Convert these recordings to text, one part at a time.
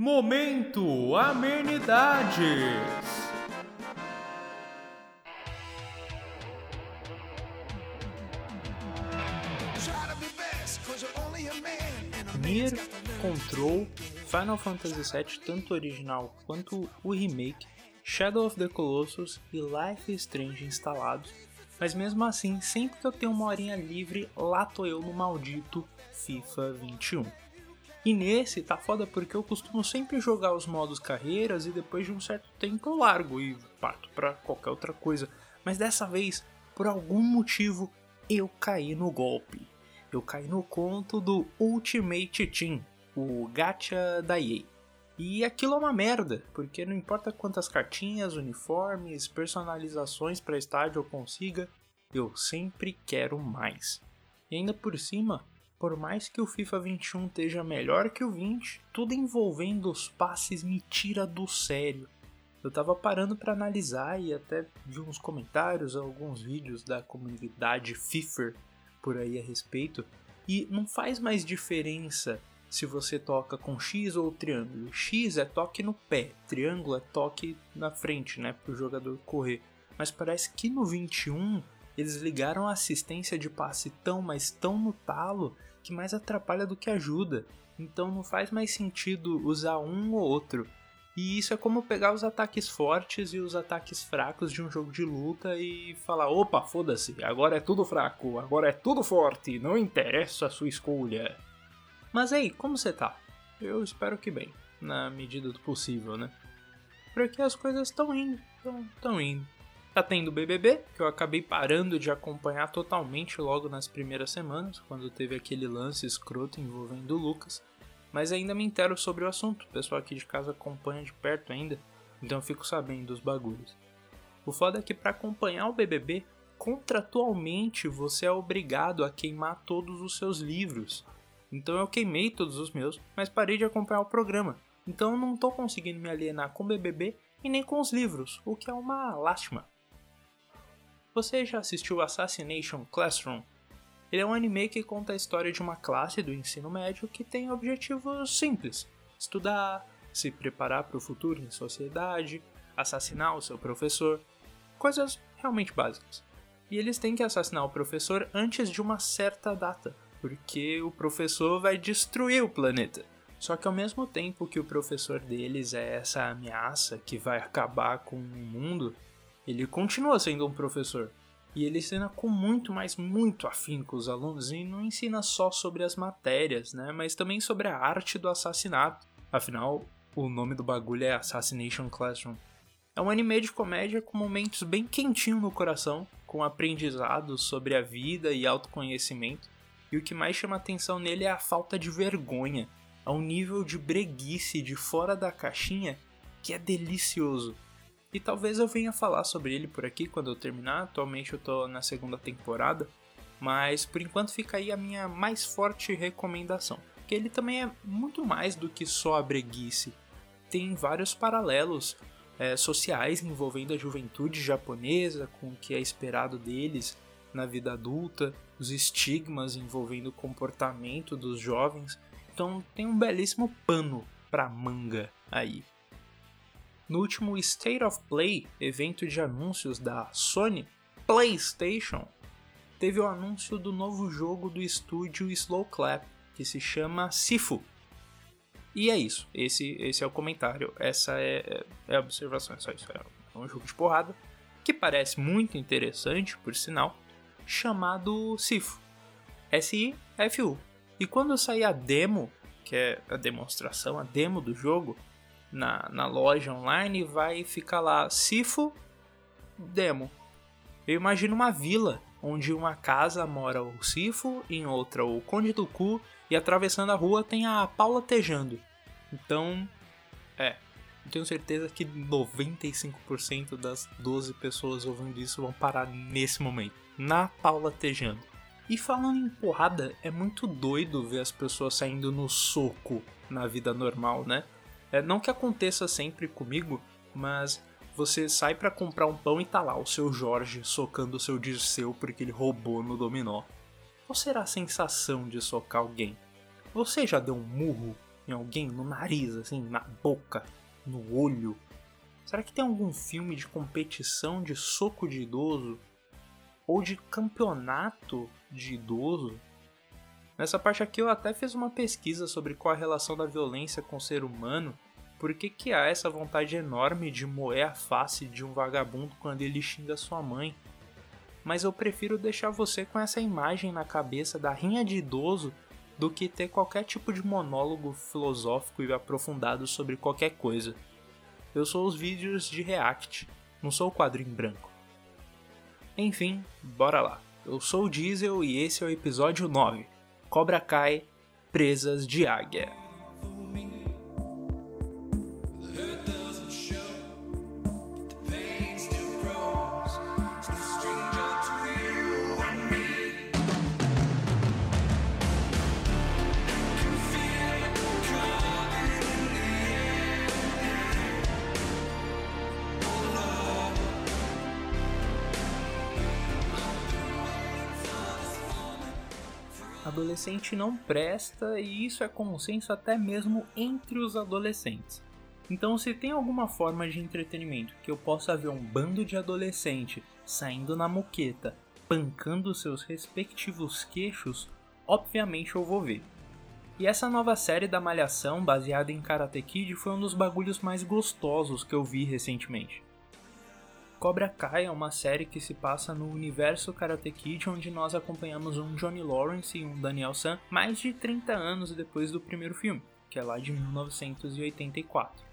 Momento Amenidades. Nier, Control, Final Fantasy VII, tanto o original quanto o remake, Shadow of the Colossus e Life is Strange instalados, mas mesmo assim, sempre que eu tenho uma horinha livre, lá tô eu no maldito FIFA 21. E nesse tá foda porque eu costumo sempre jogar os modos carreiras e depois de um certo tempo eu largo e parto para qualquer outra coisa. Mas dessa vez, por algum motivo, eu caí no golpe. Eu caí no conto do Ultimate Team, o gacha da EA. E aquilo é uma merda, porque não importa quantas cartinhas, uniformes, personalizações para estádio eu consiga, eu sempre quero mais. E ainda por cima, por mais que o FIFA 21 esteja melhor que o 20, tudo envolvendo os passes me tira do sério. Eu tava parando para analisar e até vi uns comentários, alguns vídeos da comunidade FIFA por aí a respeito, e não faz mais diferença se você toca com X ou triângulo. X é toque no pé, triângulo é toque na frente, né, para o jogador correr. Mas parece que no 21 eles ligaram a assistência de passe tão, mas tão no talo que mais atrapalha do que ajuda. Então não faz mais sentido usar um ou outro. E isso é como pegar os ataques fortes e os ataques fracos de um jogo de luta e falar: opa, foda-se, agora é tudo fraco, agora é tudo forte, não interessa a sua escolha. Mas aí, como você tá? Eu espero que bem, na medida do possível, né? Porque as coisas estão indo, estão indo. Tá tendo BBB, que eu acabei parando de acompanhar totalmente logo nas primeiras semanas, quando teve aquele lance escroto envolvendo o Lucas, mas ainda me entero sobre o assunto, o pessoal aqui de casa acompanha de perto ainda, então eu fico sabendo dos bagulhos. O foda é que para acompanhar o BBB, contratualmente você é obrigado a queimar todos os seus livros. Então eu queimei todos os meus, mas parei de acompanhar o programa. Então eu não tô conseguindo me alienar com o BBB e nem com os livros, o que é uma lástima. Você já assistiu Assassination Classroom? Ele é um anime que conta a história de uma classe do ensino médio que tem objetivos simples: estudar, se preparar para o futuro em sociedade, assassinar o seu professor, coisas realmente básicas. E eles têm que assassinar o professor antes de uma certa data, porque o professor vai destruir o planeta. Só que ao mesmo tempo que o professor deles é essa ameaça que vai acabar com o mundo, ele continua sendo um professor. E ele ensina com muito, mas muito afim com os alunos e não ensina só sobre as matérias, né? Mas também sobre a arte do assassinato. Afinal, o nome do bagulho é Assassination Classroom. É um anime de comédia com momentos bem quentinhos no coração, com aprendizados sobre a vida e autoconhecimento. E o que mais chama atenção nele é a falta de vergonha, a um nível de breguice de fora da caixinha que é delicioso. E talvez eu venha falar sobre ele por aqui quando eu terminar. Atualmente eu tô na segunda temporada, mas por enquanto fica aí a minha mais forte recomendação. Que ele também é muito mais do que só a breguice. Tem vários paralelos é, sociais envolvendo a juventude japonesa, com o que é esperado deles na vida adulta, os estigmas envolvendo o comportamento dos jovens. Então tem um belíssimo pano para manga aí. No último State of Play, evento de anúncios da Sony PlayStation, teve o anúncio do novo jogo do estúdio Slow Clap, que se chama Sifu. E é isso, esse, esse é o comentário, essa é, é a observação, é só isso. É um jogo de porrada que parece muito interessante, por sinal, chamado Sifu. S-I-F-U. E quando sair a demo, que é a demonstração, a demo do jogo, na, na loja online vai ficar lá Sifo Demo. Eu imagino uma vila onde uma casa mora o Sifo, em outra o Conde do Cu e atravessando a rua tem a Paula Tejando. Então, é, eu tenho certeza que 95% das 12 pessoas ouvindo isso vão parar nesse momento, na Paula Tejando. E falando em porrada, é muito doido ver as pessoas saindo no soco na vida normal, né? É, não que aconteça sempre comigo, mas você sai para comprar um pão e tá lá o seu Jorge socando o seu Dirceu porque ele roubou no dominó. Qual será a sensação de socar alguém? Você já deu um murro em alguém, no nariz, assim, na boca, no olho. Será que tem algum filme de competição de soco de idoso? Ou de campeonato de idoso? Nessa parte aqui eu até fiz uma pesquisa sobre qual a relação da violência com o ser humano por que, que há essa vontade enorme de moer a face de um vagabundo quando ele xinga sua mãe? Mas eu prefiro deixar você com essa imagem na cabeça da rinha de idoso do que ter qualquer tipo de monólogo filosófico e aprofundado sobre qualquer coisa. Eu sou os vídeos de React, não sou o quadro em branco. Enfim, bora lá. Eu sou o Diesel e esse é o episódio 9. Cobra Kai, Presas de Águia. Adolescente não presta e isso é consenso até mesmo entre os adolescentes. Então, se tem alguma forma de entretenimento que eu possa ver um bando de adolescente saindo na moqueta, pancando seus respectivos queixos, obviamente eu vou ver. E essa nova série da Malhação, baseada em Karate Kid, foi um dos bagulhos mais gostosos que eu vi recentemente. Cobra Kai é uma série que se passa no universo Karate Kid, onde nós acompanhamos um Johnny Lawrence e um Daniel San mais de 30 anos depois do primeiro filme, que é lá de 1984.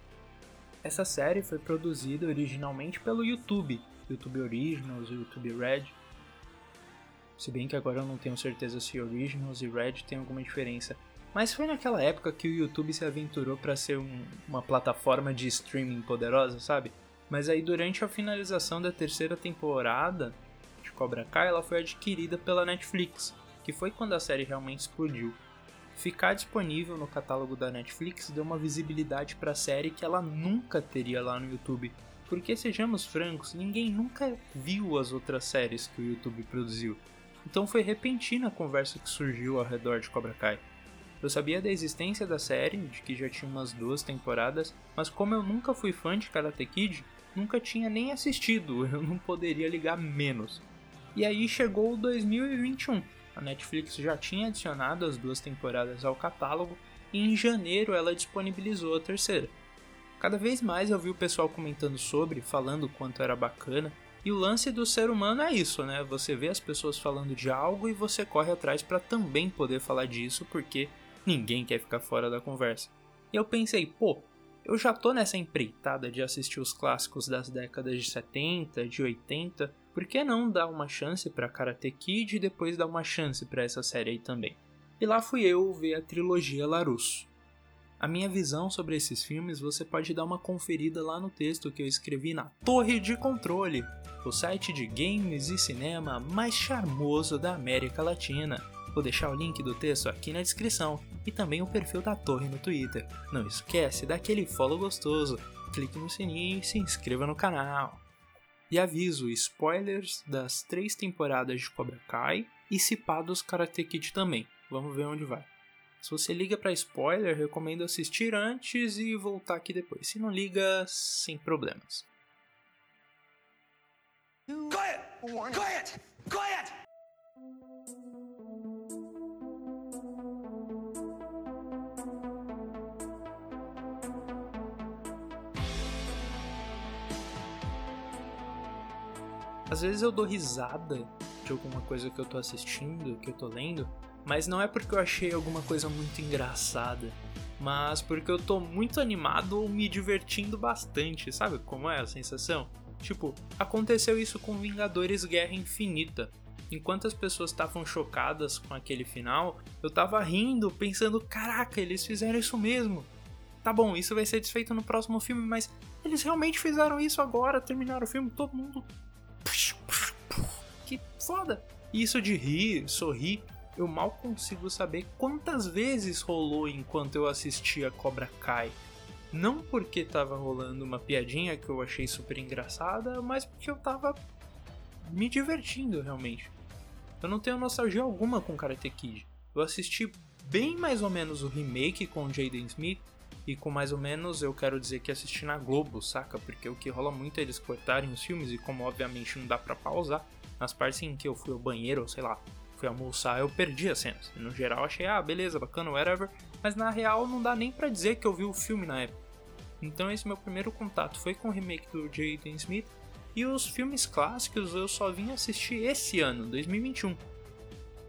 Essa série foi produzida originalmente pelo YouTube, YouTube Originals, YouTube Red. Se bem que agora eu não tenho certeza se Originals e Red tem alguma diferença. Mas foi naquela época que o YouTube se aventurou para ser um, uma plataforma de streaming poderosa, sabe? Mas aí durante a finalização da terceira temporada de Cobra Kai, ela foi adquirida pela Netflix, que foi quando a série realmente explodiu. Ficar disponível no catálogo da Netflix deu uma visibilidade para a série que ela nunca teria lá no YouTube. Porque sejamos francos, ninguém nunca viu as outras séries que o YouTube produziu. Então foi repentina a conversa que surgiu ao redor de Cobra Kai. Eu sabia da existência da série, de que já tinha umas duas temporadas, mas como eu nunca fui fã de Karate Kid, nunca tinha nem assistido, eu não poderia ligar menos. E aí chegou o 2021. A Netflix já tinha adicionado as duas temporadas ao catálogo e em janeiro ela disponibilizou a terceira. Cada vez mais eu vi o pessoal comentando sobre, falando quanto era bacana, e o lance do ser humano é isso, né? Você vê as pessoas falando de algo e você corre atrás para também poder falar disso, porque ninguém quer ficar fora da conversa. E eu pensei, pô, eu já tô nessa empreitada de assistir os clássicos das décadas de 70, de 80, por que não dar uma chance para Karate Kid e depois dar uma chance para essa série aí também? E lá fui eu ver a trilogia Larusso. A minha visão sobre esses filmes você pode dar uma conferida lá no texto que eu escrevi na Torre de Controle, o site de games e cinema mais charmoso da América Latina. Vou deixar o link do texto aqui na descrição e também o perfil da torre no Twitter. Não esquece daquele follow gostoso, clique no sininho e se inscreva no canal. E aviso, spoilers das três temporadas de Cobra Kai e cipá dos Karate Kid também. Vamos ver onde vai. Se você liga para spoiler, recomendo assistir antes e voltar aqui depois. Se não liga, sem problemas. Quiet! Quiet! Quiet! Às vezes eu dou risada de alguma coisa que eu tô assistindo, que eu tô lendo, mas não é porque eu achei alguma coisa muito engraçada, mas porque eu tô muito animado ou me divertindo bastante, sabe como é a sensação? Tipo, aconteceu isso com Vingadores Guerra Infinita. Enquanto as pessoas estavam chocadas com aquele final, eu tava rindo, pensando: caraca, eles fizeram isso mesmo. Tá bom, isso vai ser desfeito no próximo filme, mas eles realmente fizeram isso agora, terminaram o filme, todo mundo que foda. Isso de rir, sorrir, eu mal consigo saber quantas vezes rolou enquanto eu assistia Cobra Kai. Não porque tava rolando uma piadinha que eu achei super engraçada, mas porque eu tava me divertindo realmente. Eu não tenho nostalgia alguma com Karate Kid. Eu assisti bem mais ou menos o remake com Jaden Smith, e com mais ou menos eu quero dizer que assisti na Globo, saca? Porque o que rola muito é eles cortarem os filmes e como obviamente não dá para pausar, nas partes em que eu fui ao banheiro, ou sei lá, fui almoçar, eu perdi as cenas. No geral achei, ah, beleza, bacana, whatever, mas na real não dá nem para dizer que eu vi o filme na época. Então esse meu primeiro contato foi com o remake do Jaden Smith e os filmes clássicos eu só vim assistir esse ano, 2021.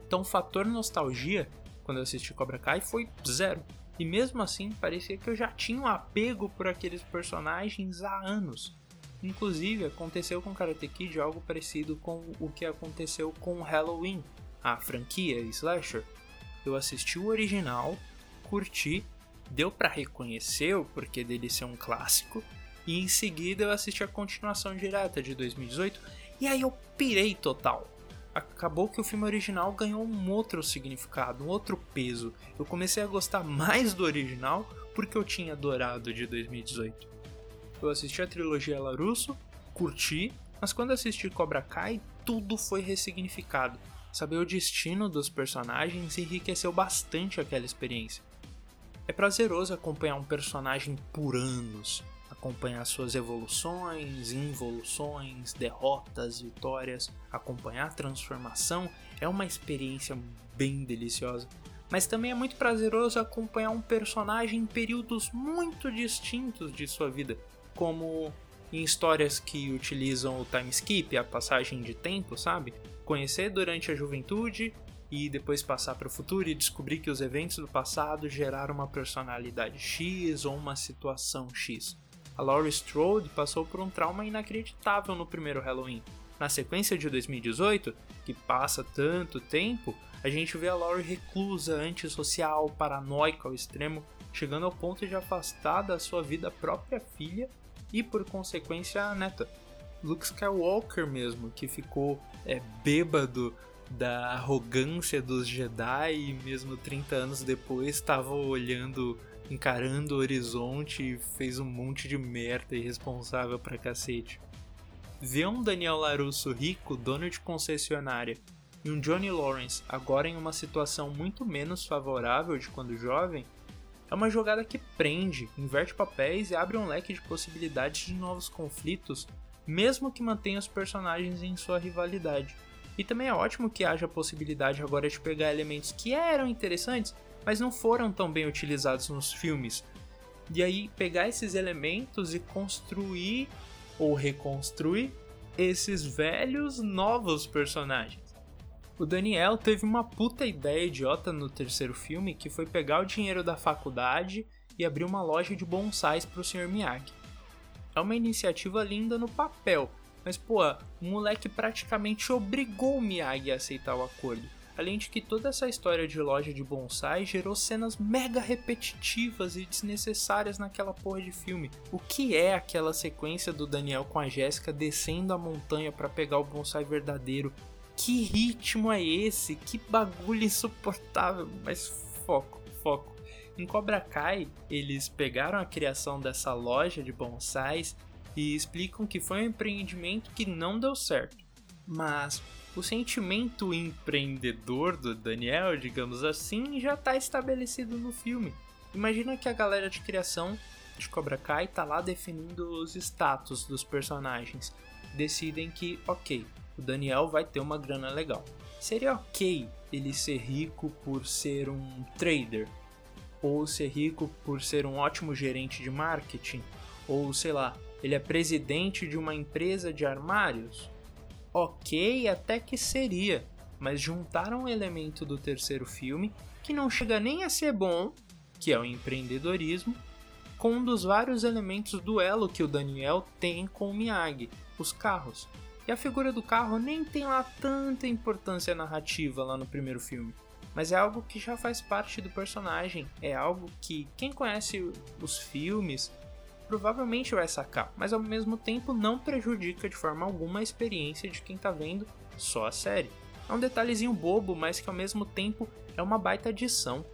Então o fator nostalgia quando eu assisti Cobra Kai foi zero. E mesmo assim, parecia que eu já tinha um apego por aqueles personagens há anos. Inclusive, aconteceu com Karate Kid algo parecido com o que aconteceu com Halloween, a franquia slasher. Eu assisti o original, curti, deu para reconhecer o porquê dele ser um clássico, e em seguida eu assisti a continuação direta de 2018, e aí eu pirei total acabou que o filme original ganhou um outro significado, um outro peso. Eu comecei a gostar mais do original porque eu tinha adorado de 2018. Eu assisti a trilogia Larusso, curti, mas quando assisti Cobra Kai, tudo foi ressignificado. Saber o destino dos personagens enriqueceu bastante aquela experiência. É prazeroso acompanhar um personagem por anos, acompanhar suas evoluções, involuções, derrotas, vitórias, acompanhar a transformação é uma experiência bem deliciosa. Mas também é muito prazeroso acompanhar um personagem em períodos muito distintos de sua vida, como em histórias que utilizam o time skip, a passagem de tempo, sabe? Conhecer durante a juventude e depois passar para o futuro e descobrir que os eventos do passado geraram uma personalidade X ou uma situação X. A Laurie Strode passou por um trauma inacreditável no primeiro Halloween. Na sequência de 2018, que passa tanto tempo, a gente vê a Laurie reclusa, antissocial, paranoica ao extremo, chegando ao ponto de afastar da sua vida a própria filha e, por consequência, a neta. Luke Skywalker mesmo, que ficou é, bêbado da arrogância dos Jedi e mesmo 30 anos depois estava olhando encarando o horizonte e fez um monte de merda irresponsável pra cacete. Ver um Daniel Larusso rico, dono de concessionária, e um Johnny Lawrence agora em uma situação muito menos favorável de quando jovem, é uma jogada que prende, inverte papéis e abre um leque de possibilidades de novos conflitos, mesmo que mantenha os personagens em sua rivalidade. E também é ótimo que haja a possibilidade agora de pegar elementos que eram interessantes mas não foram tão bem utilizados nos filmes. E aí pegar esses elementos e construir ou reconstruir esses velhos novos personagens. O Daniel teve uma puta ideia idiota no terceiro filme que foi pegar o dinheiro da faculdade e abrir uma loja de bonsais pro Sr. Miyagi. É uma iniciativa linda no papel, mas pô, o moleque praticamente obrigou o Miyagi a aceitar o acordo. Além de que toda essa história de loja de bonsai gerou cenas mega repetitivas e desnecessárias naquela porra de filme. O que é aquela sequência do Daniel com a Jéssica descendo a montanha para pegar o bonsai verdadeiro? Que ritmo é esse? Que bagulho insuportável. Mas foco, foco. Em Cobra Kai, eles pegaram a criação dessa loja de bonsais e explicam que foi um empreendimento que não deu certo. Mas o sentimento empreendedor do Daniel, digamos assim, já está estabelecido no filme. Imagina que a galera de criação de Cobra Kai tá lá definindo os status dos personagens. Decidem que, ok, o Daniel vai ter uma grana legal. Seria ok ele ser rico por ser um trader, ou ser rico por ser um ótimo gerente de marketing, ou sei lá, ele é presidente de uma empresa de armários, ok até que seria, mas juntaram um elemento do terceiro filme que não chega nem a ser bom, que é o empreendedorismo, com um dos vários elementos do duelo que o Daniel tem com o Miyagi, os carros. E a figura do carro nem tem lá tanta importância narrativa lá no primeiro filme, mas é algo que já faz parte do personagem, é algo que quem conhece os filmes provavelmente vai sacar, mas ao mesmo tempo não prejudica de forma alguma a experiência de quem tá vendo só a série. É um detalhezinho bobo, mas que ao mesmo tempo é uma baita adição.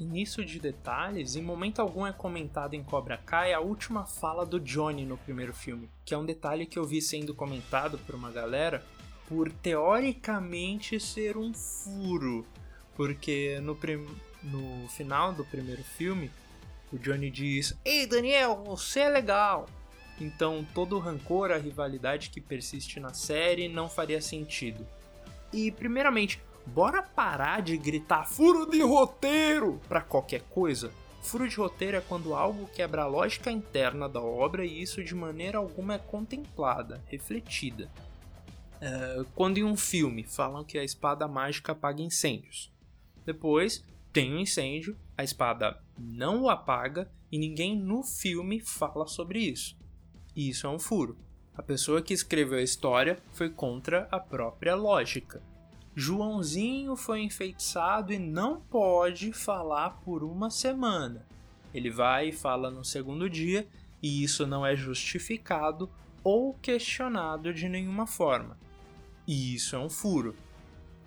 Nisso de detalhes, em momento algum é comentado em Cobra Kai a última fala do Johnny no primeiro filme, que é um detalhe que eu vi sendo comentado por uma galera por teoricamente ser um furo, Porque no, no final do primeiro filme, o Johnny diz: Ei Daniel, você é legal! Então todo o rancor, a rivalidade que persiste na série não faria sentido. E, primeiramente, bora parar de gritar furo de roteiro pra qualquer coisa? Furo de roteiro é quando algo quebra a lógica interna da obra e isso de maneira alguma é contemplada, refletida. É, quando em um filme falam que a espada mágica apaga incêndios. Depois tem um incêndio, a espada não o apaga e ninguém no filme fala sobre isso. E isso é um furo. A pessoa que escreveu a história foi contra a própria lógica. Joãozinho foi enfeitiçado e não pode falar por uma semana. Ele vai e fala no segundo dia, e isso não é justificado ou questionado de nenhuma forma. E isso é um furo.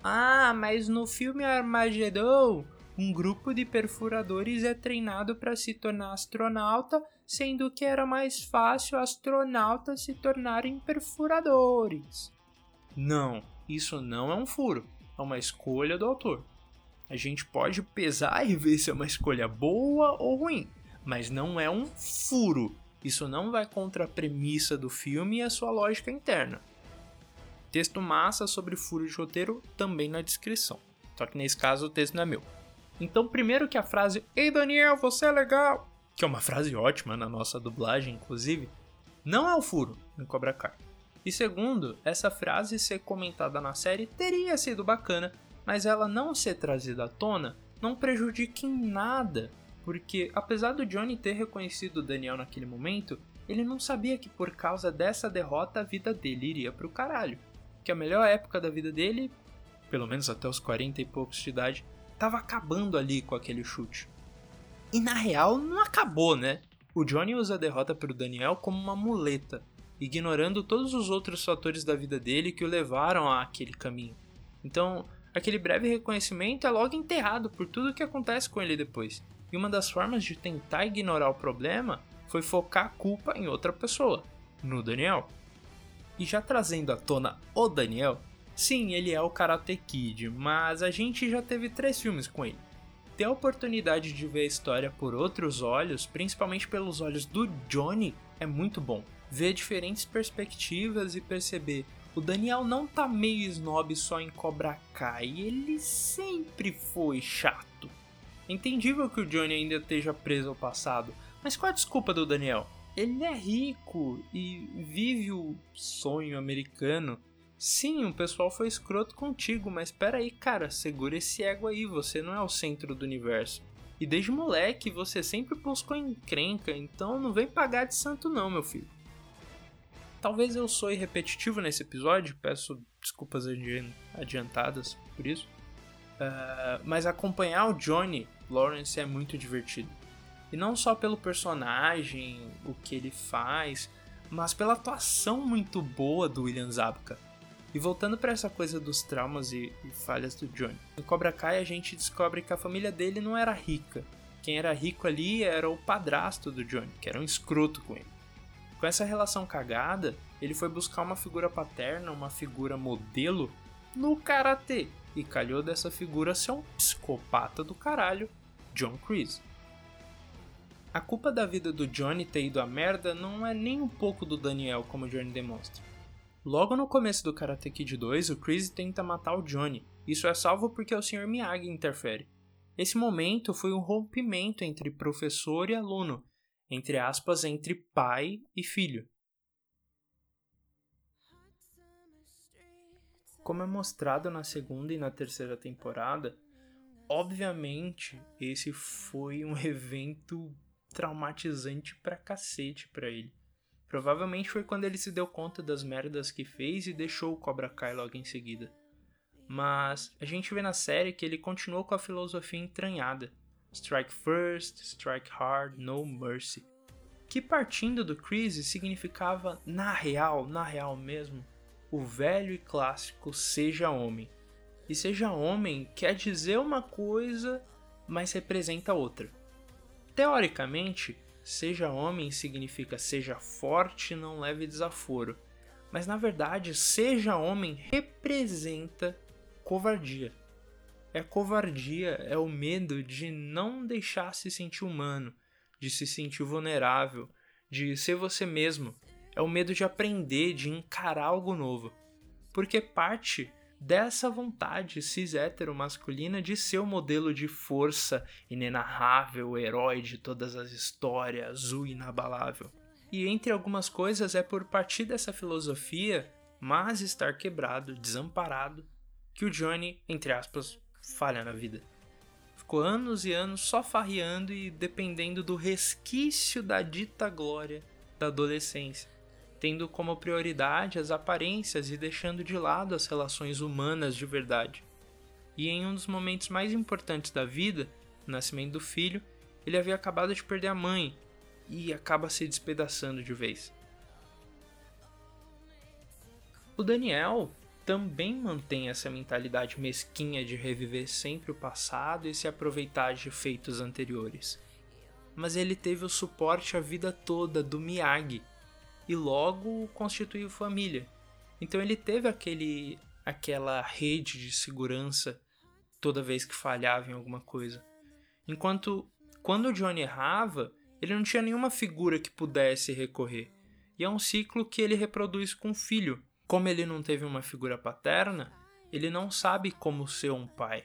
Ah, mas no filme Armagedon, um grupo de perfuradores é treinado para se tornar astronauta, sendo que era mais fácil astronautas se tornarem perfuradores. Não, isso não é um furo, é uma escolha do autor. A gente pode pesar e ver se é uma escolha boa ou ruim, mas não é um furo. Isso não vai contra a premissa do filme e a sua lógica interna. Texto massa sobre furo de roteiro também na descrição. Só que nesse caso o texto não é meu. Então, primeiro que a frase Ei Daniel, você é legal, que é uma frase ótima na nossa dublagem, inclusive, não é o furo em Cobra Kai. E segundo, essa frase ser comentada na série teria sido bacana, mas ela não ser trazida à tona não prejudica em nada, porque apesar do Johnny ter reconhecido o Daniel naquele momento, ele não sabia que por causa dessa derrota a vida dele iria pro caralho. Que a melhor época da vida dele, pelo menos até os 40 e poucos de idade, estava acabando ali com aquele chute. E na real não acabou, né? O Johnny usa a derrota pro Daniel como uma muleta, ignorando todos os outros fatores da vida dele que o levaram àquele caminho. Então, aquele breve reconhecimento é logo enterrado por tudo que acontece com ele depois. E uma das formas de tentar ignorar o problema foi focar a culpa em outra pessoa, no Daniel. E já trazendo à tona o Daniel, sim, ele é o Karate Kid, mas a gente já teve três filmes com ele. Ter a oportunidade de ver a história por outros olhos, principalmente pelos olhos do Johnny, é muito bom ver diferentes perspectivas e perceber o Daniel não tá meio snob só em Cobra Kai, ele sempre foi chato. É entendível que o Johnny ainda esteja preso ao passado, mas qual a desculpa do Daniel? Ele é rico e vive o sonho americano. Sim, o pessoal foi escroto contigo, mas espera aí, cara, segura esse ego aí, você não é o centro do universo. E desde moleque você sempre buscou encrenca, então não vem pagar de santo não, meu filho. Talvez eu sou repetitivo nesse episódio, peço desculpas adiantadas por isso. Uh, mas acompanhar o Johnny Lawrence é muito divertido. E não só pelo personagem, o que ele faz, mas pela atuação muito boa do William Zabka. E voltando para essa coisa dos traumas e, e, falhas do Johnny. Em Cobra Kai a gente descobre que a família dele não era rica. Quem era rico ali era o padrasto do Johnny, que era um escroto com ele. Com essa relação cagada, ele foi buscar uma figura paterna, uma figura modelo, no karatê. E calhou dessa figura ser um psicopata do caralho, John Kreese. A culpa da vida do Johnny ter ido a merda não é nem um pouco do Daniel, como o Johnny demonstra. Logo no começo do Karate Kid 2, o Chris tenta matar o Johnny. Isso é salvo porque o Sr. Miyagi interfere. Esse momento foi um rompimento entre professor e aluno, entre aspas, entre pai e filho. Como é mostrado na segunda e na terceira temporada, obviamente esse foi um evento traumatizante pra cacete pra ele. Provavelmente foi quando ele se deu conta das merdas que fez e deixou o Cobra Kai logo em seguida. Mas a gente vê na série que ele continuou com a filosofia entranhada. Strike First, Strike Hard, No Mercy. Que partindo do Chris significava, na real, na real mesmo, o velho e clássico Seja Homem. E Seja Homem quer dizer uma coisa, mas representa outra. Teoricamente, Seja Homem significa seja forte, não leve desaforo. Mas na verdade, Seja Homem representa covardia. É covardia, é o medo de não deixar se sentir humano, de se sentir vulnerável, de ser você mesmo. É o medo de aprender, de encarar algo novo. Porque parte dessa vontade cis masculina de ser o modelo de força inenarrável, herói de todas as histórias, o inabalável. E entre algumas coisas é por partir dessa filosofia, mas estar quebrado, desamparado, que o Johnny, entre aspas, falha na vida. Ficou anos e anos só farreando e dependendo do resquício da dita glória da adolescência, tendo como prioridade as aparências e deixando de lado as relações humanas de verdade. E em um dos momentos mais importantes da vida, o nascimento do filho, ele havia acabado de perder a mãe e acaba se despedaçando de vez. O Daniel também mantém essa mentalidade mesquinha de reviver sempre o passado e se aproveitar de feitos anteriores. Mas ele teve o suporte a vida toda do Miyagi e logo constituiu família. Então ele teve aquele aquela rede de segurança toda vez que falhava em alguma coisa. Enquanto quando o Johnny errava, ele não tinha nenhuma figura que pudesse recorrer. E é um ciclo que ele reproduz com o filho, como ele não teve uma figura paterna, ele não sabe como ser um pai.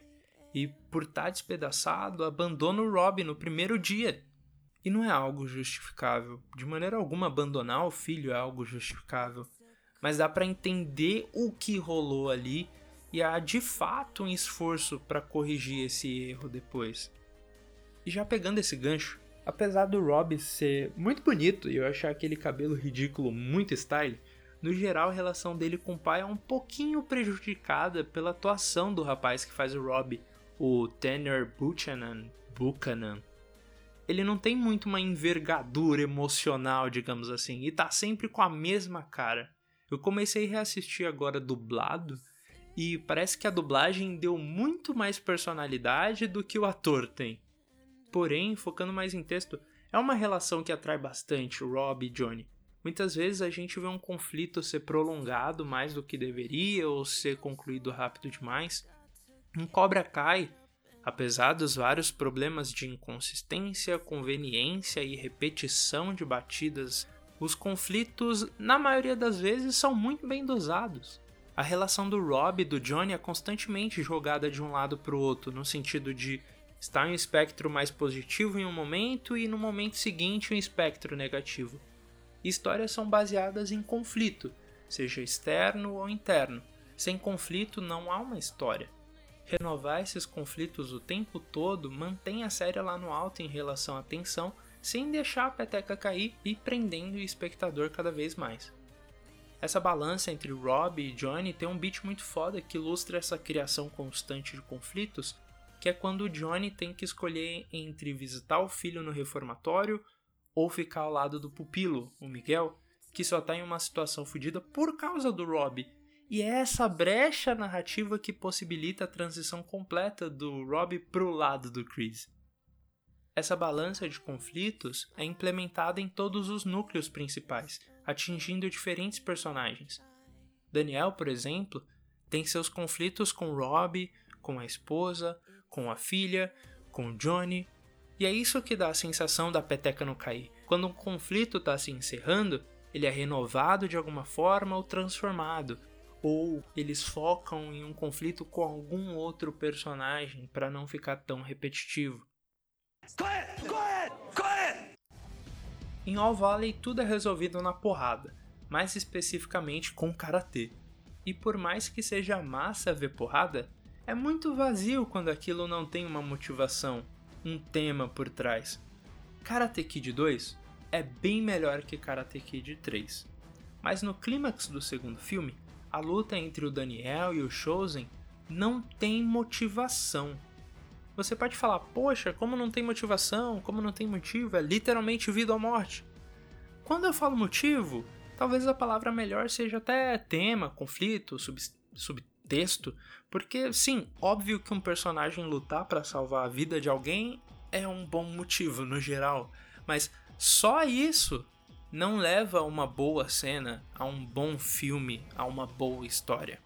E por estar despedaçado, abandona o Rob no primeiro dia. E não é algo justificável. De maneira alguma, abandonar o filho é algo justificável. Mas dá para entender o que rolou ali e há de fato um esforço para corrigir esse erro depois. E já pegando esse gancho, apesar do Rob ser muito bonito e eu achar aquele cabelo ridículo muito style, no geral, a relação dele com o pai é um pouquinho prejudicada pela atuação do rapaz que faz o Rob, o Tanner Buchanan. Buchanan. Ele não tem muito uma envergadura emocional, digamos assim, e tá sempre com a mesma cara. Eu comecei a reassistir agora dublado e parece que a dublagem deu muito mais personalidade do que o ator tem. Porém, focando mais em texto, é uma relação que atrai bastante Rob e Johnny. Muitas vezes a gente vê um conflito ser prolongado mais do que deveria ou ser concluído rápido demais. Em Cobra Kai, apesar dos vários problemas de inconsistência, conveniência e repetição de batidas, os conflitos, na maioria das vezes, são muito bem dosados. A relação do Rob e do Johnny é constantemente jogada de um lado para o outro, no sentido de estar em um espectro mais positivo em um momento e no momento seguinte um espectro negativo histórias são baseadas em conflito, seja externo ou interno. Sem conflito não há uma história. Renovar esses conflitos o tempo todo mantém a série lá no alto em relação à tensão, sem deixar a peteca cair e prendendo o espectador cada vez mais. Essa balança entre Rob e Johnny tem um beat muito foda que ilustra essa criação constante de conflitos, que é quando o Johnny tem que escolher entre visitar o filho no reformatório ou ficar ao lado do pupilo, o Miguel, que só tá em uma situação fodida por causa do Rob. E é essa brecha narrativa que possibilita a transição completa do Rob pro lado do Chris. Essa balança de conflitos é implementada em todos os núcleos principais, atingindo diferentes personagens. Daniel, por exemplo, tem seus conflitos com Rob, com a esposa, com a filha, com Johnny, e é isso que dá a sensação da peteca não cair. Quando um conflito está se encerrando, ele é renovado de alguma forma ou transformado. Ou eles focam em um conflito com algum outro personagem para não ficar tão repetitivo. Corre! Corre! Corre! Em All Valley tudo é resolvido na porrada, mais especificamente com karatê. E por mais que seja massa ver porrada, é muito vazio quando aquilo não tem uma motivação, um tema por trás. Karate Kid 2 é bem melhor que Karate Kid 3. Mas no clímax do segundo filme, a luta entre o Daniel e o Shosen não tem motivação. Você pode falar, poxa, como não tem motivação, como não tem motivo, é literalmente vida ou morte. Quando eu falo motivo, talvez a palavra melhor seja até tema, conflito, sub subtexto, porque sim, óbvio que um personagem lutar para salvar a vida de alguém é um bom motivo no geral, mas só isso não leva uma boa cena, a um bom filme, a uma boa história.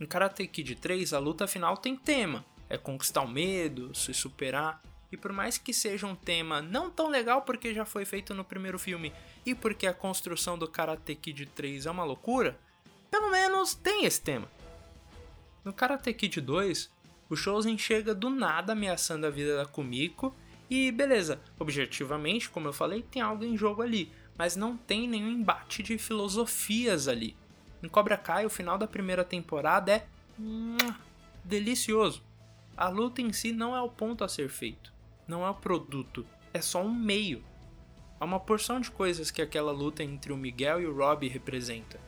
Em Karate Kid 3, a luta final tem tema, é conquistar o medo, se superar. E por mais que seja um tema não tão legal porque já foi feito no primeiro filme e porque a construção do Karate Kid 3 é uma loucura, pelo menos tem esse tema. No Karate Kid 2, o Shosen chega do nada ameaçando a vida da Kumiko e beleza, objetivamente, como eu falei, tem algo em jogo ali, mas não tem nenhum embate de filosofias ali. Em Cobra Kai, o final da primeira temporada é delicioso. A luta em si não é o ponto a ser feito, não é o produto, é só um meio. Há uma porção de coisas que aquela luta entre o Miguel e o Robbie representa.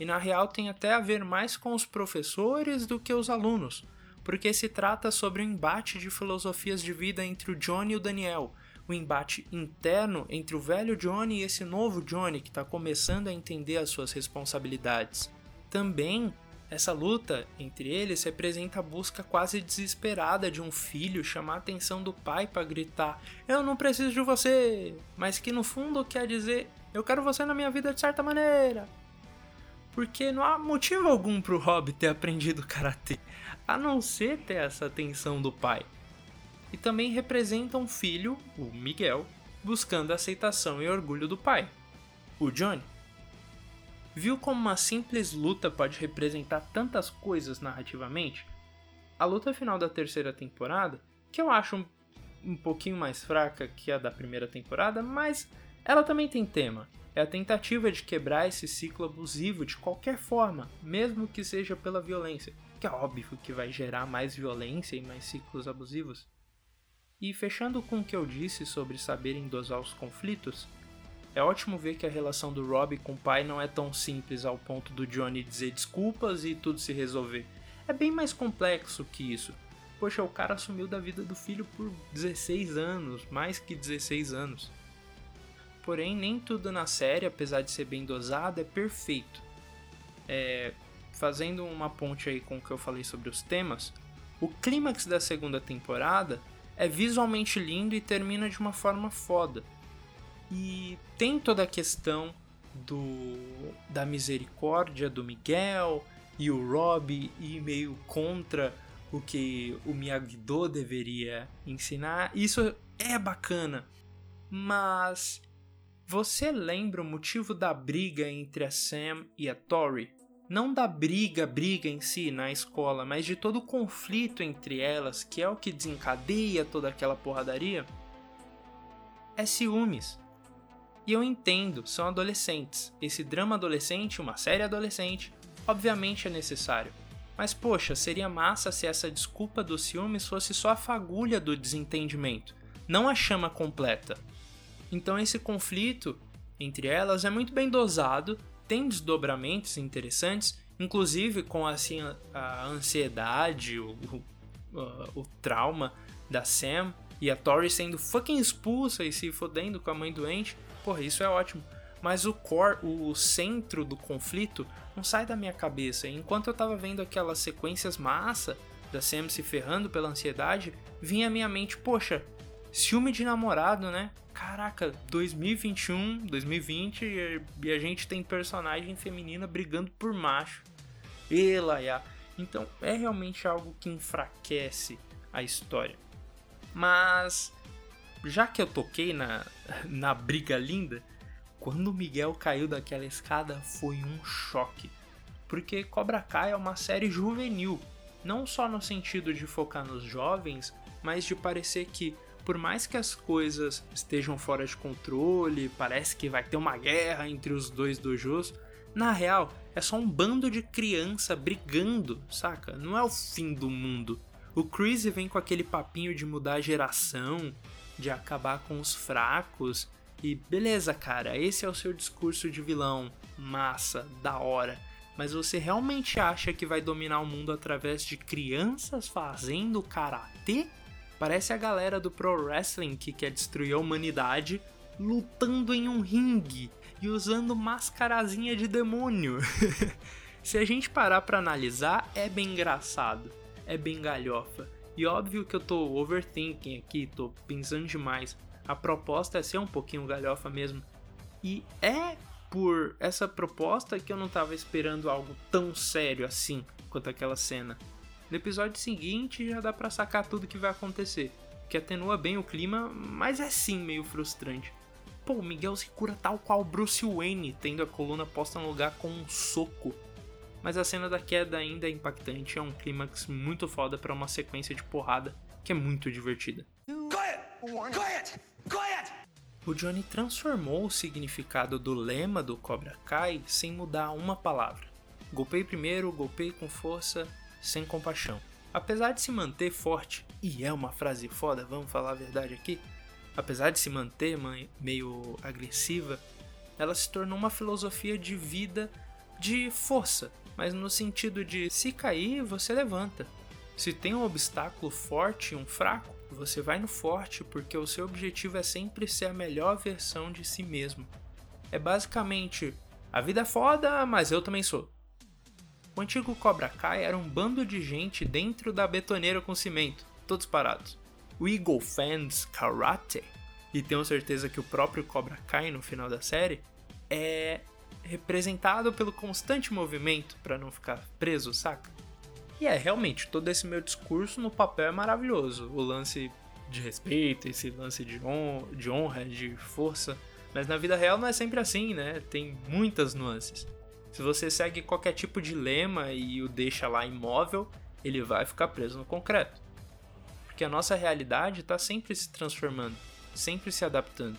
E na real tem até a ver mais com os professores do que os alunos, porque se trata sobre um embate de filosofias de vida entre o Johnny e o Daniel, o embate interno entre o velho Johnny e esse novo Johnny que está começando a entender as suas responsabilidades. Também essa luta entre eles representa a busca quase desesperada de um filho chamar a atenção do pai para gritar: Eu não preciso de você! Mas que no fundo quer dizer: Eu quero você na minha vida de certa maneira. Porque não há motivo algum pro Rob ter aprendido karatê a não ser ter essa atenção do pai. E também representa um filho, o Miguel, buscando a aceitação e orgulho do pai, o Johnny. Viu como uma simples luta pode representar tantas coisas narrativamente? A luta final da terceira temporada, que eu acho um, um pouquinho mais fraca que a da primeira temporada, mas ela também tem tema. É a tentativa de quebrar esse ciclo abusivo de qualquer forma, mesmo que seja pela violência que é óbvio que vai gerar mais violência e mais ciclos abusivos. E fechando com o que eu disse sobre saberem dosar os conflitos, é ótimo ver que a relação do Rob com o pai não é tão simples ao ponto do Johnny dizer desculpas e tudo se resolver. É bem mais complexo que isso. Poxa, o cara assumiu da vida do filho por 16 anos, mais que 16 anos. Porém, nem tudo na série, apesar de ser bem dosado, é perfeito. É, fazendo uma ponte aí com o que eu falei sobre os temas, o clímax da segunda temporada é visualmente lindo e termina de uma forma foda. E tem toda a questão do da misericórdia do Miguel e o Rob e meio contra o que o Miyagi-Do deveria ensinar. Isso é bacana. Mas você lembra o motivo da briga entre a Sam e a Tori? Não da briga, briga em si na escola, mas de todo o conflito entre elas, que é o que desencadeia toda aquela porradaria, é ciúmes. E eu entendo, são adolescentes. Esse drama adolescente, uma série adolescente, obviamente é necessário. Mas poxa, seria massa se essa desculpa dos ciúmes fosse só a fagulha do desentendimento, não a chama completa. Então esse conflito entre elas é muito bem dosado tem desdobramentos interessantes, inclusive com assim, a ansiedade, o, o, o trauma da Sam e a Tori sendo fucking expulsa e se fodendo com a mãe doente. Porra, isso é ótimo. Mas o core, o centro do conflito não sai da minha cabeça. Enquanto eu tava vendo aquelas sequências massa da Sam se ferrando pela ansiedade, vinha à minha mente, poxa, ciúme de namorado, né? Caraca, 2021, 2020 e a gente tem personagem feminina brigando por macho. E Laia. Então é realmente algo que enfraquece a história. Mas já que eu toquei na, na briga linda, quando o Miguel caiu daquela escada foi um choque. Porque Cobra Kai é uma série juvenil, não só no sentido de focar nos jovens, mas de parecer que por mais que as coisas estejam fora de controle, parece que vai ter uma guerra entre os dois dojos, na real é só um bando de criança brigando, saca? Não é o fim do mundo. O Chris vem com aquele papinho de mudar a geração, de acabar com os fracos, e beleza, cara, esse é o seu discurso de vilão, massa, da hora. Mas você realmente acha que vai dominar o mundo através de crianças fazendo karatê? Parece a galera do pro wrestling que quer destruir a humanidade lutando em um ringue e usando mascarazinha de demônio. Se a gente parar para analisar, é bem engraçado, é bem galhofa. E óbvio que eu tô overthinking aqui, tô pensando demais. A proposta é ser um pouquinho galhofa mesmo. E é por essa proposta que eu não tava esperando algo tão sério assim quanto aquela cena. No episódio seguinte já dá para sacar tudo que vai acontecer, que atenua bem o clima, mas é sim meio frustrante. Pô, o Miguel se cura tal qual Bruce Wayne, tendo a coluna posta no lugar com um soco. Mas a cena da queda ainda é impactante, é um clímax muito foda para uma sequência de porrada que é muito divertida. Quiet! Quiet! O Johnny transformou o significado do lema do Cobra Kai sem mudar uma palavra. Golpei primeiro, golpei com força, sem compaixão. Apesar de se manter forte, e é uma frase foda, vamos falar a verdade aqui, apesar de se manter meio agressiva, ela se tornou uma filosofia de vida de força, mas no sentido de se cair, você levanta. Se tem um obstáculo forte e um fraco, você vai no forte porque o seu objetivo é sempre ser a melhor versão de si mesmo. É basicamente: a vida é foda, mas eu também sou. O antigo Cobra Kai era um bando de gente dentro da betoneira com cimento, todos parados. O Eagle Fans Karate, e tenho certeza que o próprio Cobra Kai no final da série, é representado pelo constante movimento para não ficar preso, saca? E é, realmente, todo esse meu discurso no papel é maravilhoso. O lance de respeito, esse lance de, de honra, de força. Mas na vida real não é sempre assim, né? Tem muitas nuances. Se você segue qualquer tipo de lema e o deixa lá imóvel, ele vai ficar preso no concreto. Porque a nossa realidade está sempre se transformando, sempre se adaptando.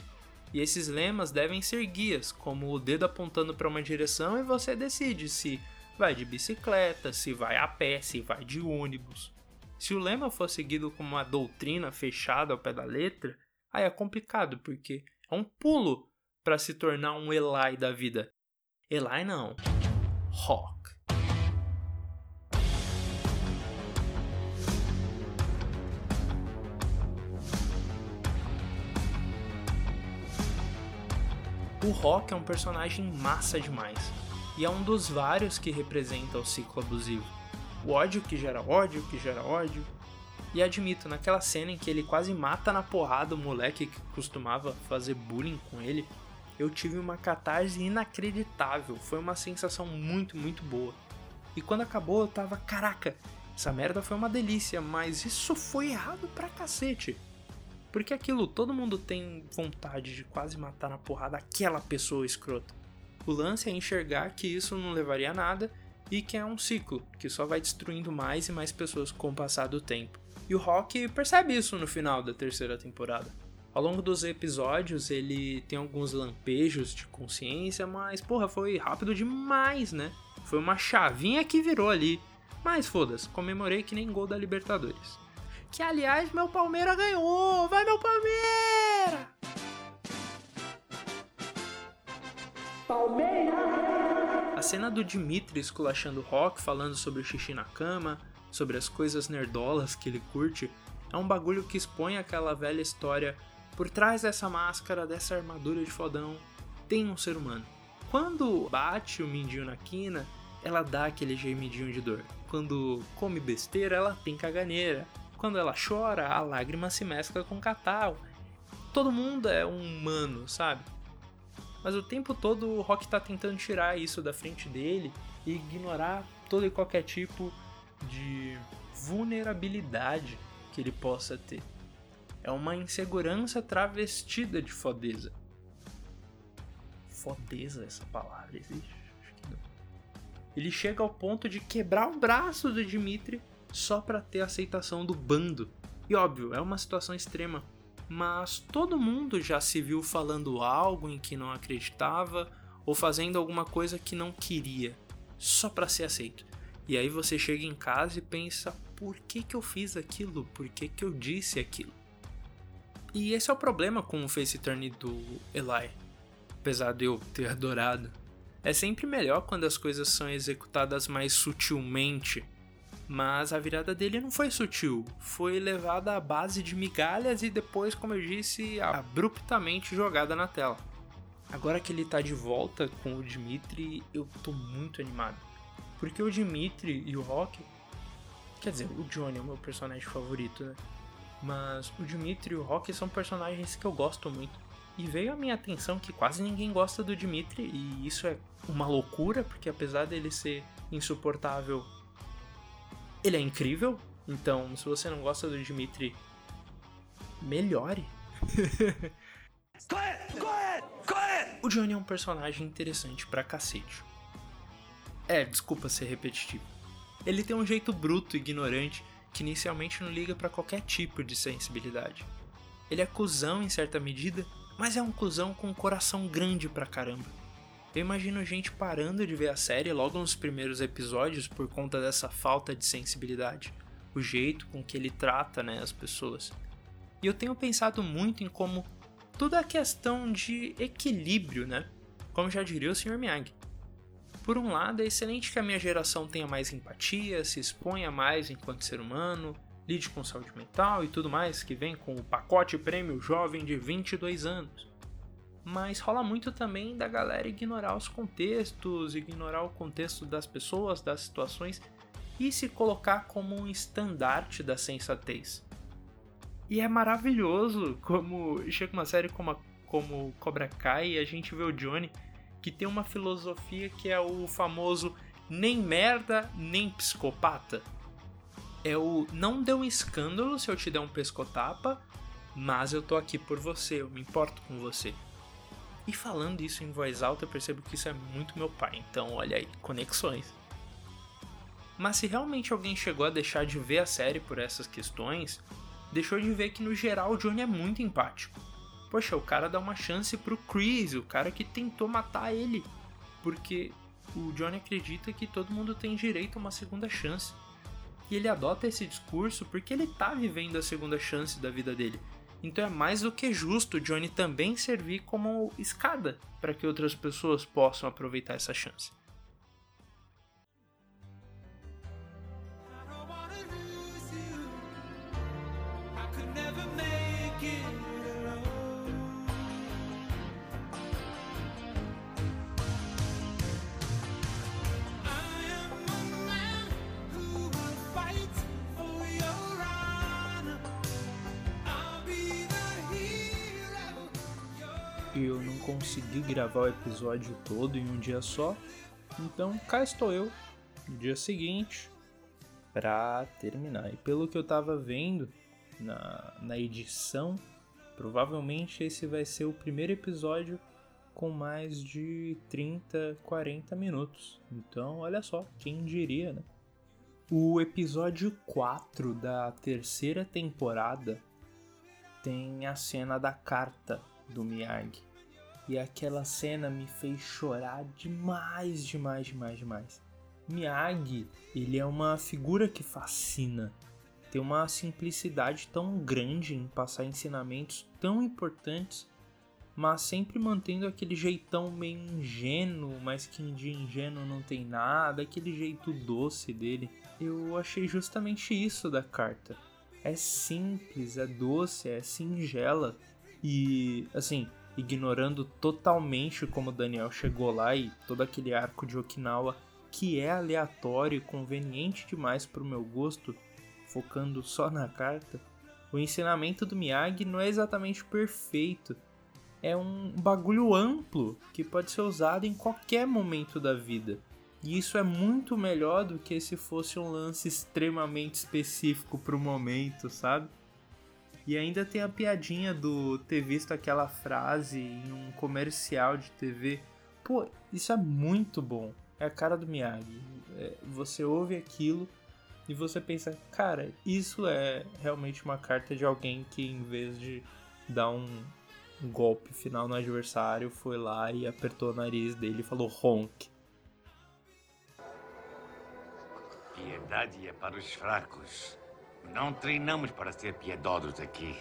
E esses lemas devem ser guias, como o dedo apontando para uma direção e você decide se vai de bicicleta, se vai a pé, se vai de ônibus. Se o lema for seguido como uma doutrina fechada ao pé da letra, aí é complicado, porque é um pulo para se tornar um Eli da vida. Eli não. Hawk. O Rock é um personagem massa demais, e é um dos vários que representa o ciclo abusivo. O ódio que gera ódio, que gera ódio. E admito, naquela cena em que ele quase mata na porrada o moleque que costumava fazer bullying com ele, eu tive uma catarse inacreditável. Foi uma sensação muito, muito boa. E quando acabou, eu tava, caraca, essa merda foi uma delícia, mas isso foi errado pra cacete. Porque aquilo, todo mundo tem vontade de quase matar na porrada aquela pessoa escrota. O lance é enxergar que isso não levaria a nada e que é um ciclo, que só vai destruindo mais e mais pessoas com o passar do tempo. E o Rock percebe isso no final da terceira temporada. Ao longo dos episódios, ele tem alguns lampejos de consciência, mas porra, foi rápido demais, né? Foi uma chavinha que virou ali. Mas foda-se, comemorei que nem gol da Libertadores. Que aliás, meu Palmeiras ganhou! Vai, meu Palmeiras! Palmeiras! A cena do Dimitri esculachando Rock, falando sobre o xixi na cama, sobre as coisas nerdolas que ele curte, é um bagulho que expõe aquela velha história por trás dessa máscara, dessa armadura de fodão, tem um ser humano. Quando bate o mindinho na quina, ela dá aquele gemidinho de dor. Quando come besteira, ela tem caganeira. Quando ela chora, a lágrima se mescla com catarro. Todo mundo é um humano, sabe? Mas o tempo todo o Rock tá tentando tirar isso da frente dele e ignorar todo e qualquer tipo de vulnerabilidade que ele possa ter. É uma insegurança travestida de fodeza. Fodeza, essa palavra existe? Ele chega ao ponto de quebrar o braço do Dimitri só para ter a aceitação do bando. E óbvio, é uma situação extrema, mas todo mundo já se viu falando algo em que não acreditava ou fazendo alguma coisa que não queria, só para ser aceito. E aí você chega em casa e pensa: por que, que eu fiz aquilo? Por que, que eu disse aquilo? E esse é o problema com o face turn do Eli. Apesar de eu ter adorado. É sempre melhor quando as coisas são executadas mais sutilmente. Mas a virada dele não foi sutil, foi levada à base de migalhas e depois, como eu disse, abruptamente jogada na tela. Agora que ele tá de volta com o Dimitri, eu tô muito animado. Porque o Dimitri e o Rock. Quer dizer, o Johnny é o meu personagem favorito, né? Mas o Dimitri e o Rock são personagens que eu gosto muito. E veio a minha atenção que quase ninguém gosta do Dimitri, e isso é uma loucura, porque apesar dele ser insuportável, Ele é incrível, então se você não gosta do Dimitri, melhore. corre, corre, corre! O Johnny é um personagem interessante pra cacete. É, desculpa ser repetitivo. Ele tem um jeito bruto e ignorante que inicialmente não liga para qualquer tipo de sensibilidade. Ele é cuzão em certa medida, mas é um cuzão com um coração grande pra caramba. Eu imagino gente parando de ver a série logo nos primeiros episódios por conta dessa falta de sensibilidade, o jeito com que ele trata né, as pessoas. E eu tenho pensado muito em como tudo é questão de equilíbrio, né? Como já diria o Sr. Miyagi. Por um lado, é excelente que a minha geração tenha mais empatia, se exponha mais enquanto ser humano, lide com saúde mental e tudo mais que vem com o pacote prêmio jovem de 22 anos. Mas rola muito também da galera ignorar os contextos, ignorar o contexto das pessoas, das situações e se colocar como um estandarte da sensatez. E é maravilhoso como chega uma série como, a, como Cobra Kai e a gente vê o Johnny que tem uma filosofia que é o famoso nem merda nem psicopata é o não dê um escândalo se eu te der um pescotapa, mas eu tô aqui por você, eu me importo com você. E falando isso em voz alta, eu percebo que isso é muito meu pai, então olha aí, conexões. Mas se realmente alguém chegou a deixar de ver a série por essas questões, deixou de ver que no geral o Johnny é muito empático. Poxa, o cara dá uma chance pro Chris, o cara que tentou matar ele, porque o Johnny acredita que todo mundo tem direito a uma segunda chance. E ele adota esse discurso porque ele tá vivendo a segunda chance da vida dele. Então é mais do que justo Johnny também servir como escada para que outras pessoas possam aproveitar essa chance. Eu não consegui gravar o episódio todo em um dia só. Então cá estou eu no dia seguinte para terminar. E pelo que eu tava vendo na, na edição, provavelmente esse vai ser o primeiro episódio com mais de 30, 40 minutos. Então, olha só, quem diria, né? O episódio 4 da terceira temporada tem a cena da carta do Miyagi. E aquela cena me fez chorar demais, demais, demais, demais. Miyagi, ele é uma figura que fascina. Tem uma simplicidade tão grande em passar ensinamentos tão importantes, mas sempre mantendo aquele jeitão meio ingênuo, mas que de ingênuo não tem nada, aquele jeito doce dele. Eu achei justamente isso da carta. É simples, é doce, é singela. E assim, ignorando totalmente como Daniel chegou lá e todo aquele arco de Okinawa que é aleatório e conveniente demais para o meu gosto, focando só na carta, o ensinamento do Miyagi não é exatamente perfeito. É um bagulho amplo que pode ser usado em qualquer momento da vida. E isso é muito melhor do que se fosse um lance extremamente específico para o momento, sabe? E ainda tem a piadinha do ter visto aquela frase em um comercial de TV. Pô, isso é muito bom. É a cara do Miyagi. É, você ouve aquilo e você pensa, cara, isso é realmente uma carta de alguém que em vez de dar um, um golpe final no adversário, foi lá e apertou o nariz dele e falou honk. Piedade é para os fracos. Não treinamos para ser piedosos aqui.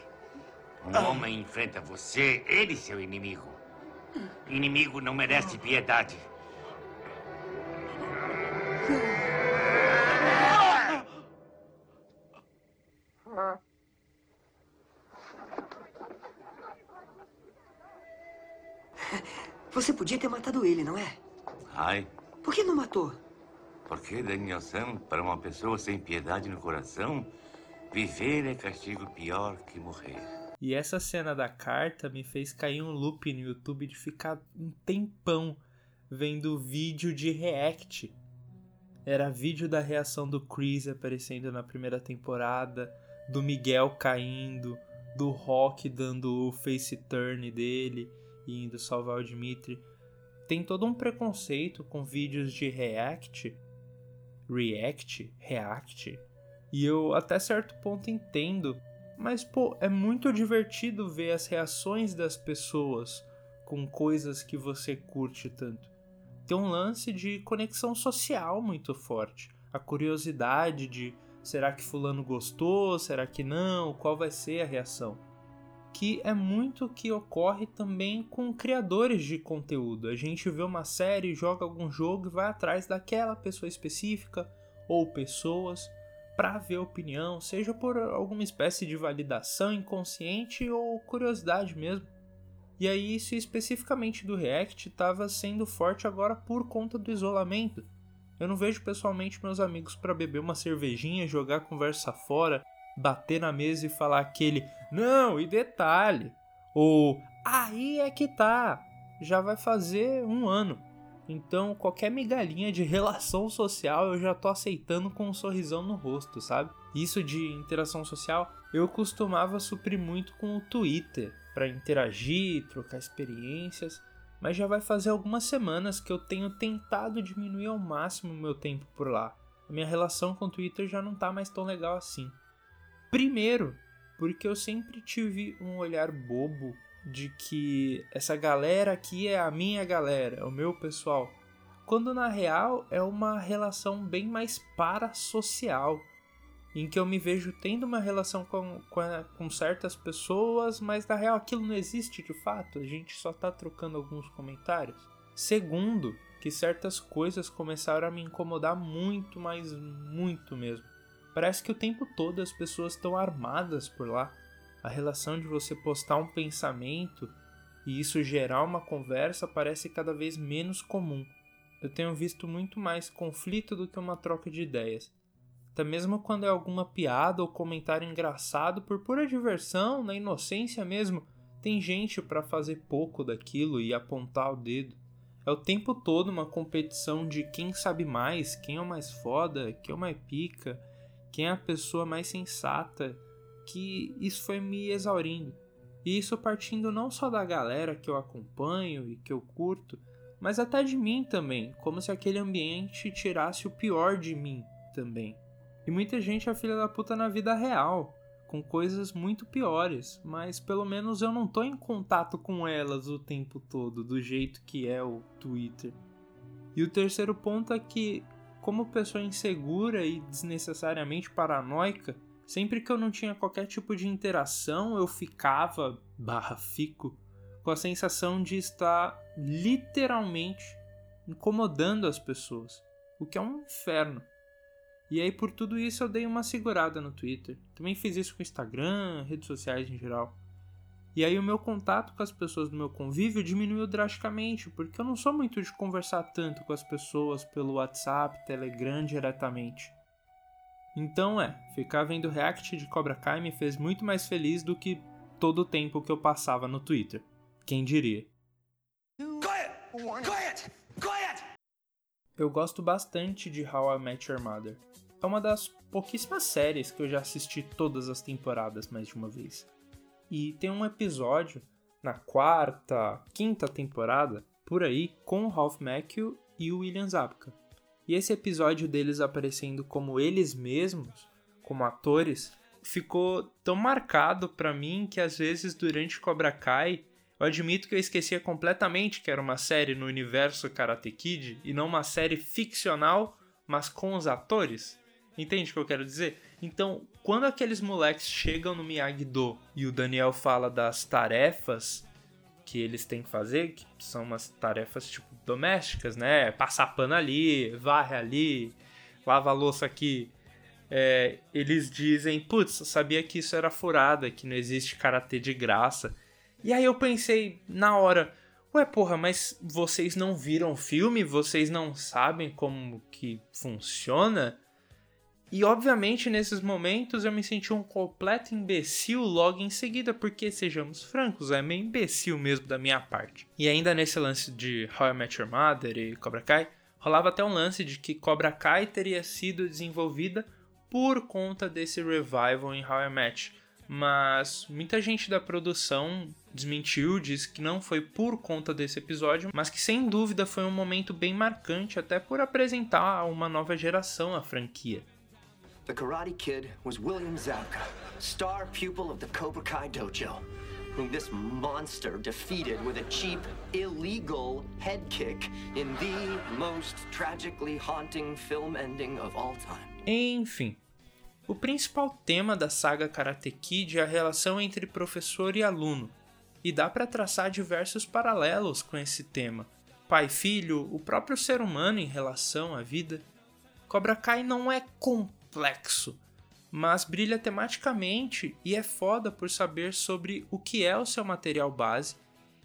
Um ah. homem enfrenta você, ele seu inimigo. Inimigo não merece piedade. Você podia ter matado ele, não é? Ai. Por que não matou? Porque, Danielson, para uma pessoa sem piedade no coração, Viver é castigo pior que morrer. E essa cena da carta me fez cair um loop no YouTube de ficar um tempão vendo vídeo de react. Era vídeo da reação do Chris aparecendo na primeira temporada, do Miguel caindo, do Rock dando o face turn dele e indo salvar o Dimitri. Tem todo um preconceito com vídeos de react, react, react, e eu até certo ponto entendo, mas pô, é muito divertido ver as reações das pessoas com coisas que você curte tanto. Tem um lance de conexão social muito forte, a curiosidade de será que fulano gostou, será que não, qual vai ser a reação? Que é muito que ocorre também com criadores de conteúdo. A gente vê uma série, joga algum jogo e vai atrás daquela pessoa específica ou pessoas para ver opinião, seja por alguma espécie de validação inconsciente ou curiosidade mesmo. E aí isso especificamente do React estava sendo forte agora por conta do isolamento. Eu não vejo pessoalmente meus amigos para beber uma cervejinha, jogar conversa fora, bater na mesa e falar aquele não, e detalhe, ou aí é que tá, já vai fazer um ano. Então, qualquer migalhinha de relação social eu já tô aceitando com um sorrisão no rosto, sabe? Isso de interação social eu costumava suprir muito com o Twitter para interagir, trocar experiências, mas já vai fazer algumas semanas que eu tenho tentado diminuir ao máximo o meu tempo por lá. A minha relação com o Twitter já não tá mais tão legal assim. Primeiro, porque eu sempre tive um olhar bobo de que essa galera aqui é a minha galera, é o meu pessoal, quando na real é uma relação bem mais parasocial, em que eu me vejo tendo uma relação com, com, com certas pessoas, mas na real aquilo não existe de fato, a gente só tá trocando alguns comentários. Segundo, que certas coisas começaram a me incomodar muito, mas muito mesmo. Parece que o tempo todo as pessoas estão armadas por lá. A relação de você postar um pensamento e isso gerar uma conversa parece cada vez menos comum. Eu tenho visto muito mais conflito do que uma troca de ideias. Até mesmo quando é alguma piada ou comentário engraçado por pura diversão, na inocência mesmo, tem gente para fazer pouco daquilo e apontar o dedo. É o tempo todo uma competição de quem sabe mais, quem é o mais foda, quem é o mais pica quem é a pessoa mais sensata, que isso foi me exaurindo. E isso partindo não só da galera que eu acompanho e que eu curto, mas até de mim também, como se aquele ambiente tirasse o pior de mim também. E muita gente é filha da puta na vida real, com coisas muito piores, mas pelo menos eu não tô em contato com elas o tempo todo, do jeito que é o Twitter. E o terceiro ponto é que como pessoa insegura e desnecessariamente paranoica, sempre que eu não tinha qualquer tipo de interação, eu ficava, barra fico, com a sensação de estar literalmente incomodando as pessoas, o que é um inferno. E aí por tudo isso eu dei uma segurada no Twitter. Também fiz isso com o Instagram, redes sociais em geral. E aí o meu contato com as pessoas do meu convívio diminuiu drasticamente, porque eu não sou muito de conversar tanto com as pessoas pelo WhatsApp, Telegram diretamente. Então é, ficar vendo react de Cobra Kai me fez muito mais feliz do que todo o tempo que eu passava no Twitter. Quem diria? Quiet! Quiet! Quiet! Eu gosto bastante de How I Met Your Mother. É uma das pouquíssimas séries que eu já assisti todas as temporadas mais de uma vez. E tem um episódio na quarta, quinta temporada, por aí, com o Ralph Macchio e o William Zabka. E esse episódio deles aparecendo como eles mesmos, como atores, ficou tão marcado para mim que às vezes durante Cobra Kai eu admito que eu esquecia completamente que era uma série no universo Karate Kid e não uma série ficcional, mas com os atores. Entende o que eu quero dizer? Então, quando aqueles moleques chegam no Miyagi-Do e o Daniel fala das tarefas que eles têm que fazer, que são umas tarefas tipo domésticas, né? Passar pano ali, varre ali, lava louça aqui. É, eles dizem, putz, sabia que isso era furada, que não existe karatê de graça. E aí eu pensei na hora, ué, porra, mas vocês não viram o filme? Vocês não sabem como que funciona? E obviamente nesses momentos eu me senti um completo imbecil logo em seguida, porque sejamos francos, é meio imbecil mesmo da minha parte. E ainda nesse lance de How I Met Your Mother e Cobra Kai, Rolava até um lance de que Cobra Kai teria sido desenvolvida por conta desse revival em How I Met, mas muita gente da produção desmentiu, disse que não foi por conta desse episódio, mas que sem dúvida foi um momento bem marcante até por apresentar uma nova geração a franquia. The Karate Kid was William Zabka, star pupil of the Cobra Kai dojo, whom this monster defeated with a cheap, illegal head kick in the most tragically haunting film ending of all time. Enfim, o principal tema da saga Karate Kid é a relação entre professor e aluno, e dá para traçar diversos paralelos com esse tema. Pai filho, o próprio ser humano em relação à vida. Cobra Kai não é complexo, mas brilha tematicamente e é foda por saber sobre o que é o seu material base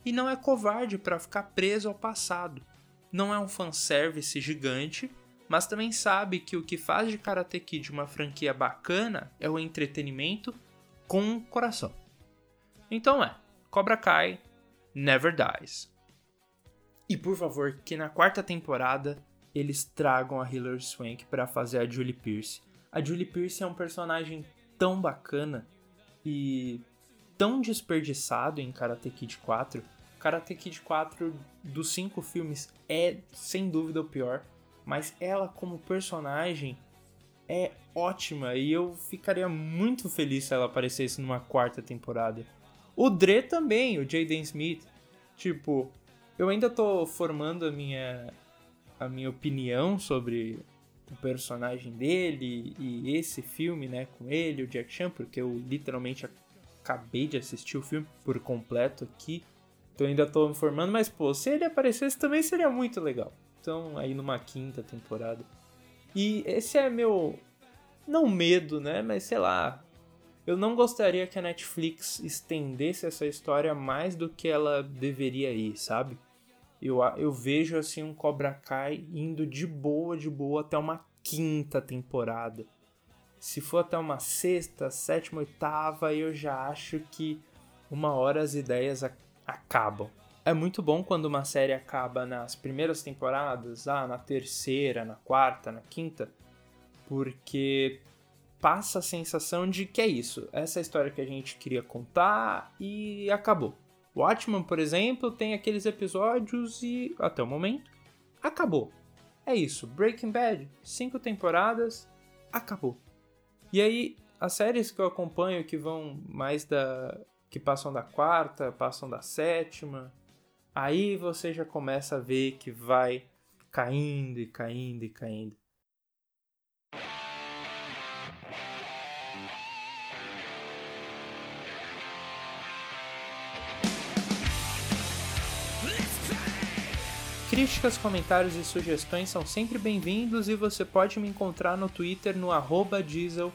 e não é covarde para ficar preso ao passado. Não é um fanservice gigante, mas também sabe que o que faz de Karate Kid uma franquia bacana é o entretenimento com coração. Então é, Cobra Kai Never Dies. E por favor, que na quarta temporada eles tragam a Hilary Swank para fazer a Julie Pierce. A Julie Pierce é um personagem tão bacana e tão desperdiçado em Karate Kid 4. Karate Kid 4 dos cinco filmes é sem dúvida o pior mas ela como personagem é ótima e eu ficaria muito feliz se ela aparecesse numa quarta temporada. O Dre também, o Jaden Smith. Tipo, eu ainda tô formando a minha a minha opinião sobre o personagem dele e esse filme, né, com ele, o Jack Chan, porque eu literalmente acabei de assistir o filme por completo aqui. Então ainda tô me formando, mas pô, se ele aparecesse também seria muito legal estão aí numa quinta temporada. E esse é meu. Não medo, né? Mas sei lá. Eu não gostaria que a Netflix estendesse essa história mais do que ela deveria ir, sabe? Eu, eu vejo assim um Cobra Kai indo de boa, de boa até uma quinta temporada. Se for até uma sexta, sétima, oitava, eu já acho que uma hora as ideias acabam é muito bom quando uma série acaba nas primeiras temporadas, ah, na terceira, na quarta, na quinta, porque passa a sensação de que é isso, essa é a história que a gente queria contar e acabou. Watchmen, por exemplo, tem aqueles episódios e até o momento acabou. É isso, Breaking Bad, cinco temporadas, acabou. E aí, as séries que eu acompanho que vão mais da. que passam da quarta, passam da sétima, Aí você já começa a ver que vai caindo e caindo e caindo. Críticas, comentários e sugestões são sempre bem-vindos e você pode me encontrar no Twitter no arroba diesel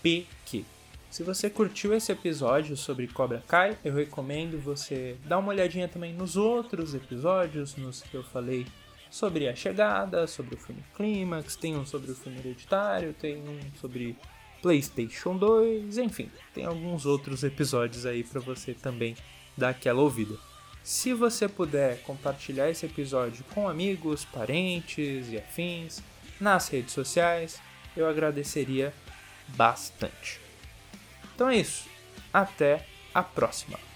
pq. Se você curtiu esse episódio sobre Cobra Kai, eu recomendo você dar uma olhadinha também nos outros episódios, nos que eu falei sobre a chegada, sobre o filme Clímax, tem um sobre o filme Hereditário, tem um sobre PlayStation 2, enfim, tem alguns outros episódios aí para você também dar aquela ouvida. Se você puder compartilhar esse episódio com amigos, parentes e afins nas redes sociais, eu agradeceria bastante. Então é isso. Até a próxima.